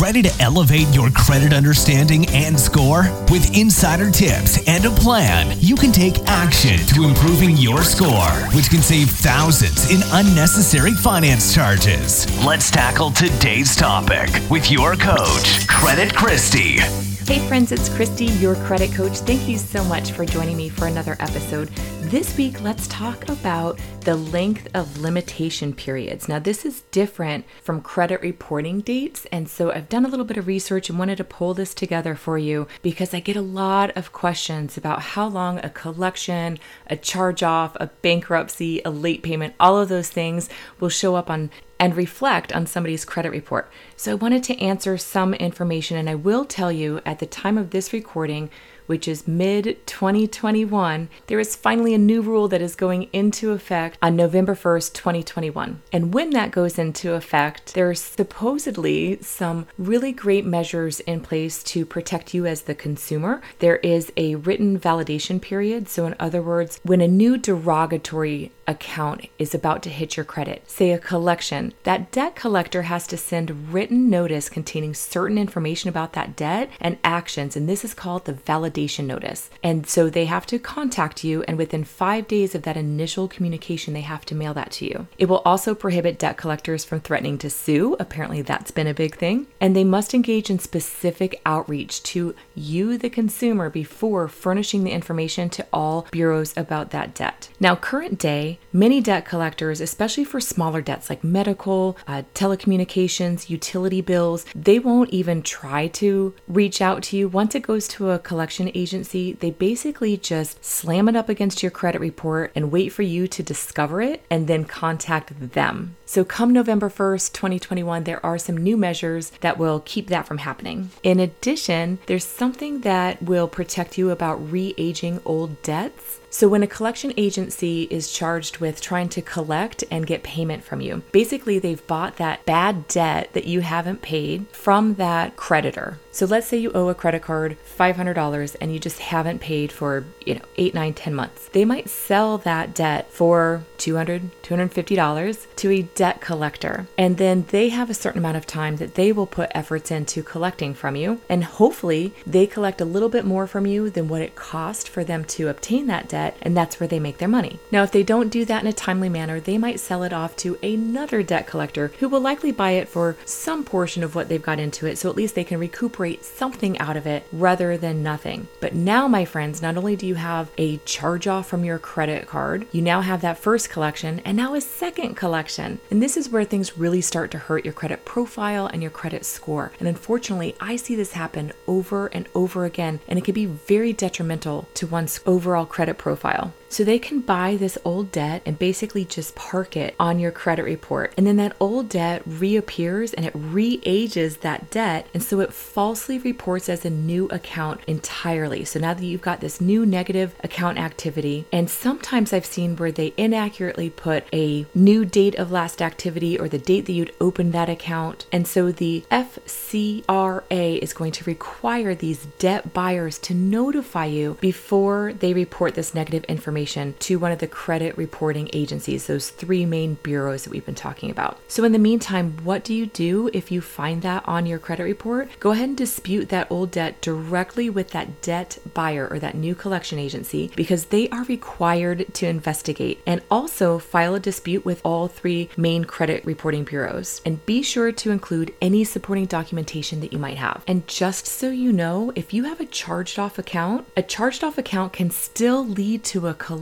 Ready to elevate your credit understanding and score? With insider tips and a plan, you can take action to improving your score, which can save thousands in unnecessary finance charges. Let's tackle today's topic with your coach, Credit Christy. Hey friends, it's Christy, your credit coach. Thank you so much for joining me for another episode. This week, let's talk about the length of limitation periods. Now, this is different from credit reporting dates, and so I've done a little bit of research and wanted to pull this together for you because I get a lot of questions about how long a collection, a charge off, a bankruptcy, a late payment, all of those things will show up on and reflect on somebody's credit report. So I wanted to answer some information, and I will tell you at the time of this recording, which is mid 2021, there is finally a new rule that is going into effect on November 1st, 2021. And when that goes into effect, there's supposedly some really great measures in place to protect you as the consumer. There is a written validation period. So, in other words, when a new derogatory account is about to hit your credit, say a collection, that debt collector has to send written notice containing certain information about that debt and actions. And this is called the validation notice. And so they have to contact you, and within five days of that initial communication, they have to mail that to you. It will also prohibit debt collectors from threatening to sue. Apparently, that's been a big thing. And they must engage in specific outreach to you, the consumer, before furnishing the information to all bureaus about that debt. Now, current day, many debt collectors, especially for smaller debts like medical, uh, telecommunications, utility bills, they won't even try to reach out to you. Once it goes to a collection agency, they basically just slam it up against your credit report and wait for you to discover it and then contact them. So, come November 1st, 2021, there are some new measures that will keep that from happening. In addition, there's something that will protect you about re aging old debts. So, when a collection agency is charged with trying to collect and get payment from you, basically they've bought that bad debt that you haven't paid from that creditor. So, let's say you owe a credit card $500 and you just haven't paid for, you know, eight, nine, ten months. They might sell that debt for $200, $250 to a debt collector. And then they have a certain amount of time that they will put efforts into collecting from you. And hopefully they collect a little bit more from you than what it cost for them to obtain that debt. And that's where they make their money. Now, if they don't do that in a timely manner, they might sell it off to another debt collector who will likely buy it for some portion of what they've got into it. So at least they can recuperate something out of it rather than nothing. But now, my friends, not only do you have a charge off from your credit card, you now have that first collection and now a second collection. And this is where things really start to hurt your credit profile and your credit score. And unfortunately, I see this happen over and over again, and it can be very detrimental to one's overall credit profile. So they can buy this old debt and basically just park it on your credit report. And then that old debt reappears and it re ages that debt. And so it falsely reports as a new account entirely. So now that you've got this new negative account activity, and sometimes I've seen where they inaccurately put a new date of last activity or the date that you'd opened that account. And so the FCRA is going to require these debt buyers to notify you before they report this negative information information to one of the credit reporting agencies, those three main bureaus that we've been talking about. So, in the meantime, what do you do if you find that on your credit report? Go ahead and dispute that old debt directly with that debt buyer or that new collection agency because they are required to investigate and also file a dispute with all three main credit reporting bureaus. And be sure to include any supporting documentation that you might have. And just so you know, if you have a charged off account, a charged off account can still lead to a collection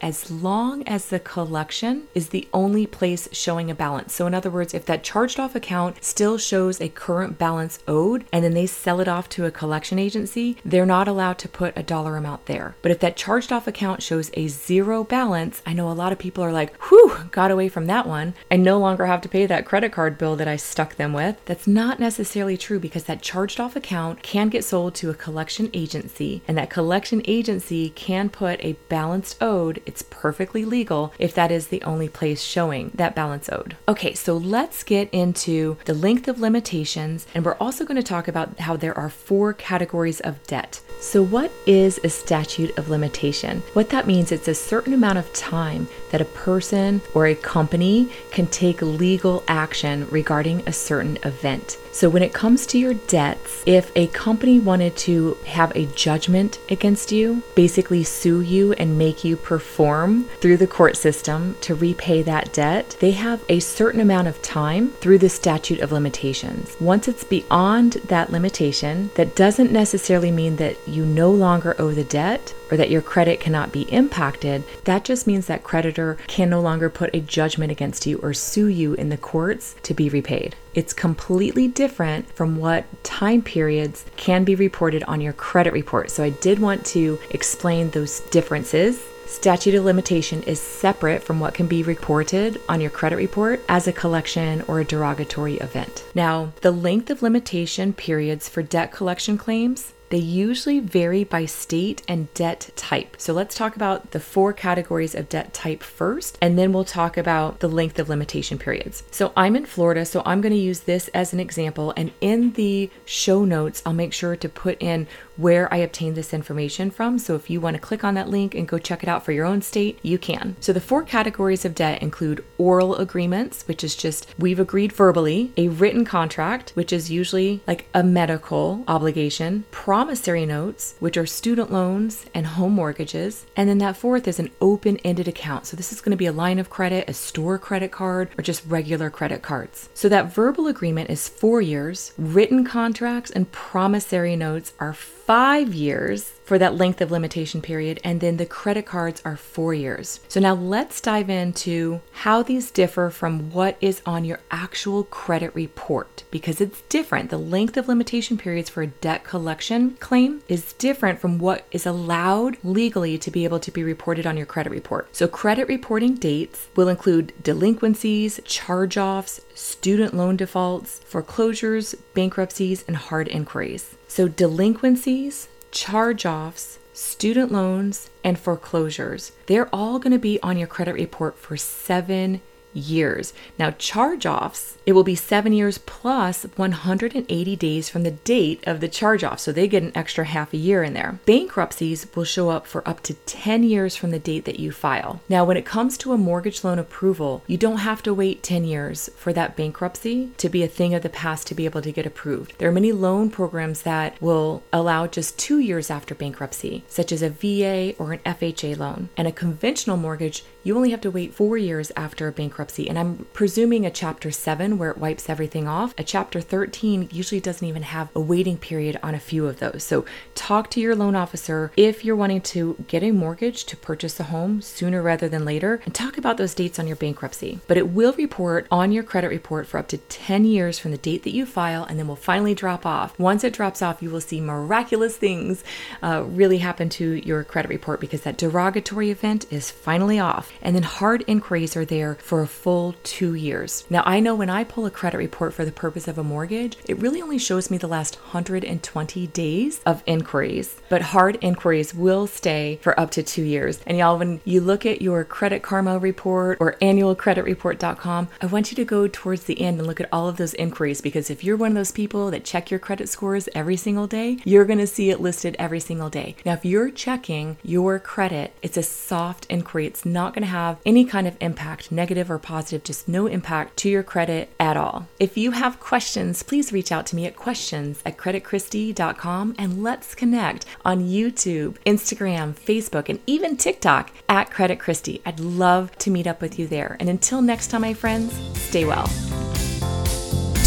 as long as the collection is the only place showing a balance. So, in other words, if that charged off account still shows a current balance owed and then they sell it off to a collection agency, they're not allowed to put a dollar amount there. But if that charged off account shows a zero balance, I know a lot of people are like, whew, got away from that one. I no longer have to pay that credit card bill that I stuck them with. That's not necessarily true because that charged off account can get sold to a collection agency and that collection agency can put a balance owed, it's perfectly legal if that is the only place showing that balance owed. Okay, so let's get into the length of limitations, and we're also going to talk about how there are four categories of debt. So, what is a statute of limitation? What that means it's a certain amount of time that a person or a company can take legal action regarding a certain event. So, when it comes to your debts, if a company wanted to have a judgment against you, basically sue you and make you perform through the court system to repay that debt, they have a certain amount of time through the statute of limitations. Once it's beyond that limitation, that doesn't necessarily mean that you no longer owe the debt or that your credit cannot be impacted. That just means that creditor can no longer put a judgment against you or sue you in the courts to be repaid. It's completely different from what time periods can be reported on your credit report. So I did want to explain those differences. Statute of limitation is separate from what can be reported on your credit report as a collection or a derogatory event. Now, the length of limitation periods for debt collection claims they usually vary by state and debt type. So let's talk about the four categories of debt type first, and then we'll talk about the length of limitation periods. So I'm in Florida, so I'm going to use this as an example. And in the show notes, I'll make sure to put in where I obtained this information from. So if you want to click on that link and go check it out for your own state, you can. So the four categories of debt include oral agreements, which is just we've agreed verbally, a written contract, which is usually like a medical obligation, promissory notes, which are student loans and home mortgages, and then that fourth is an open ended account. So this is going to be a line of credit, a store credit card, or just regular credit cards. So that verbal agreement is four years, written contracts and promissory notes are five years for that length of limitation period, and then the credit cards are four years. So now let's dive into how these differ from what is on your actual credit report because it's different. The length of limitation periods for a debt collection claim is different from what is allowed legally to be able to be reported on your credit report. So, credit reporting dates will include delinquencies, charge offs, student loan defaults, foreclosures, bankruptcies, and hard inquiries. So, delinquencies, charge offs, student loans, and foreclosures, they're all going to be on your credit report for seven years. Now, charge offs, it will be seven years plus 180 days from the date of the charge off. So they get an extra half a year in there. Bankruptcies will show up for up to 10 years from the date that you file. Now, when it comes to a mortgage loan approval, you don't have to wait 10 years for that bankruptcy to be a thing of the past to be able to get approved. There are many loan programs that will allow just two years after bankruptcy, such as a VA or an FHA loan. And a conventional mortgage, you only have to wait four years after a bankruptcy. And I'm presuming a Chapter 7 where it wipes everything off. A Chapter 13 usually doesn't even have a waiting period on a few of those. So talk to your loan officer if you're wanting to get a mortgage to purchase a home sooner rather than later and talk about those dates on your bankruptcy. But it will report on your credit report for up to 10 years from the date that you file and then will finally drop off. Once it drops off, you will see miraculous things uh, really happen to your credit report because that derogatory event is finally off. And then hard inquiries are there for a full two years. Now, I know when I pull a credit report for the purpose of a mortgage, it really only shows me the last 120 days of inquiries, but hard inquiries will stay for up to two years. And y'all, when you look at your Credit Karma report or annualcreditreport.com, I want you to go towards the end and look at all of those inquiries because if you're one of those people that check your credit scores every single day, you're going to see it listed every single day. Now, if you're checking your credit, it's a soft inquiry. It's not going to have any kind of impact, negative or positive, just no impact to your credit at all. If you have questions, please reach out to me at questions at creditchristy.com and let's connect on YouTube, Instagram, Facebook, and even TikTok at Credit Christy. I'd love to meet up with you there. And until next time, my friends, stay well.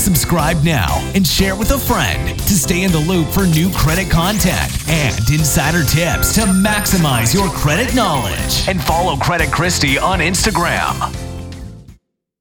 Subscribe now and share with a friend to stay in the loop for new credit content and insider tips to maximize your credit knowledge. And follow Credit Christy on Instagram.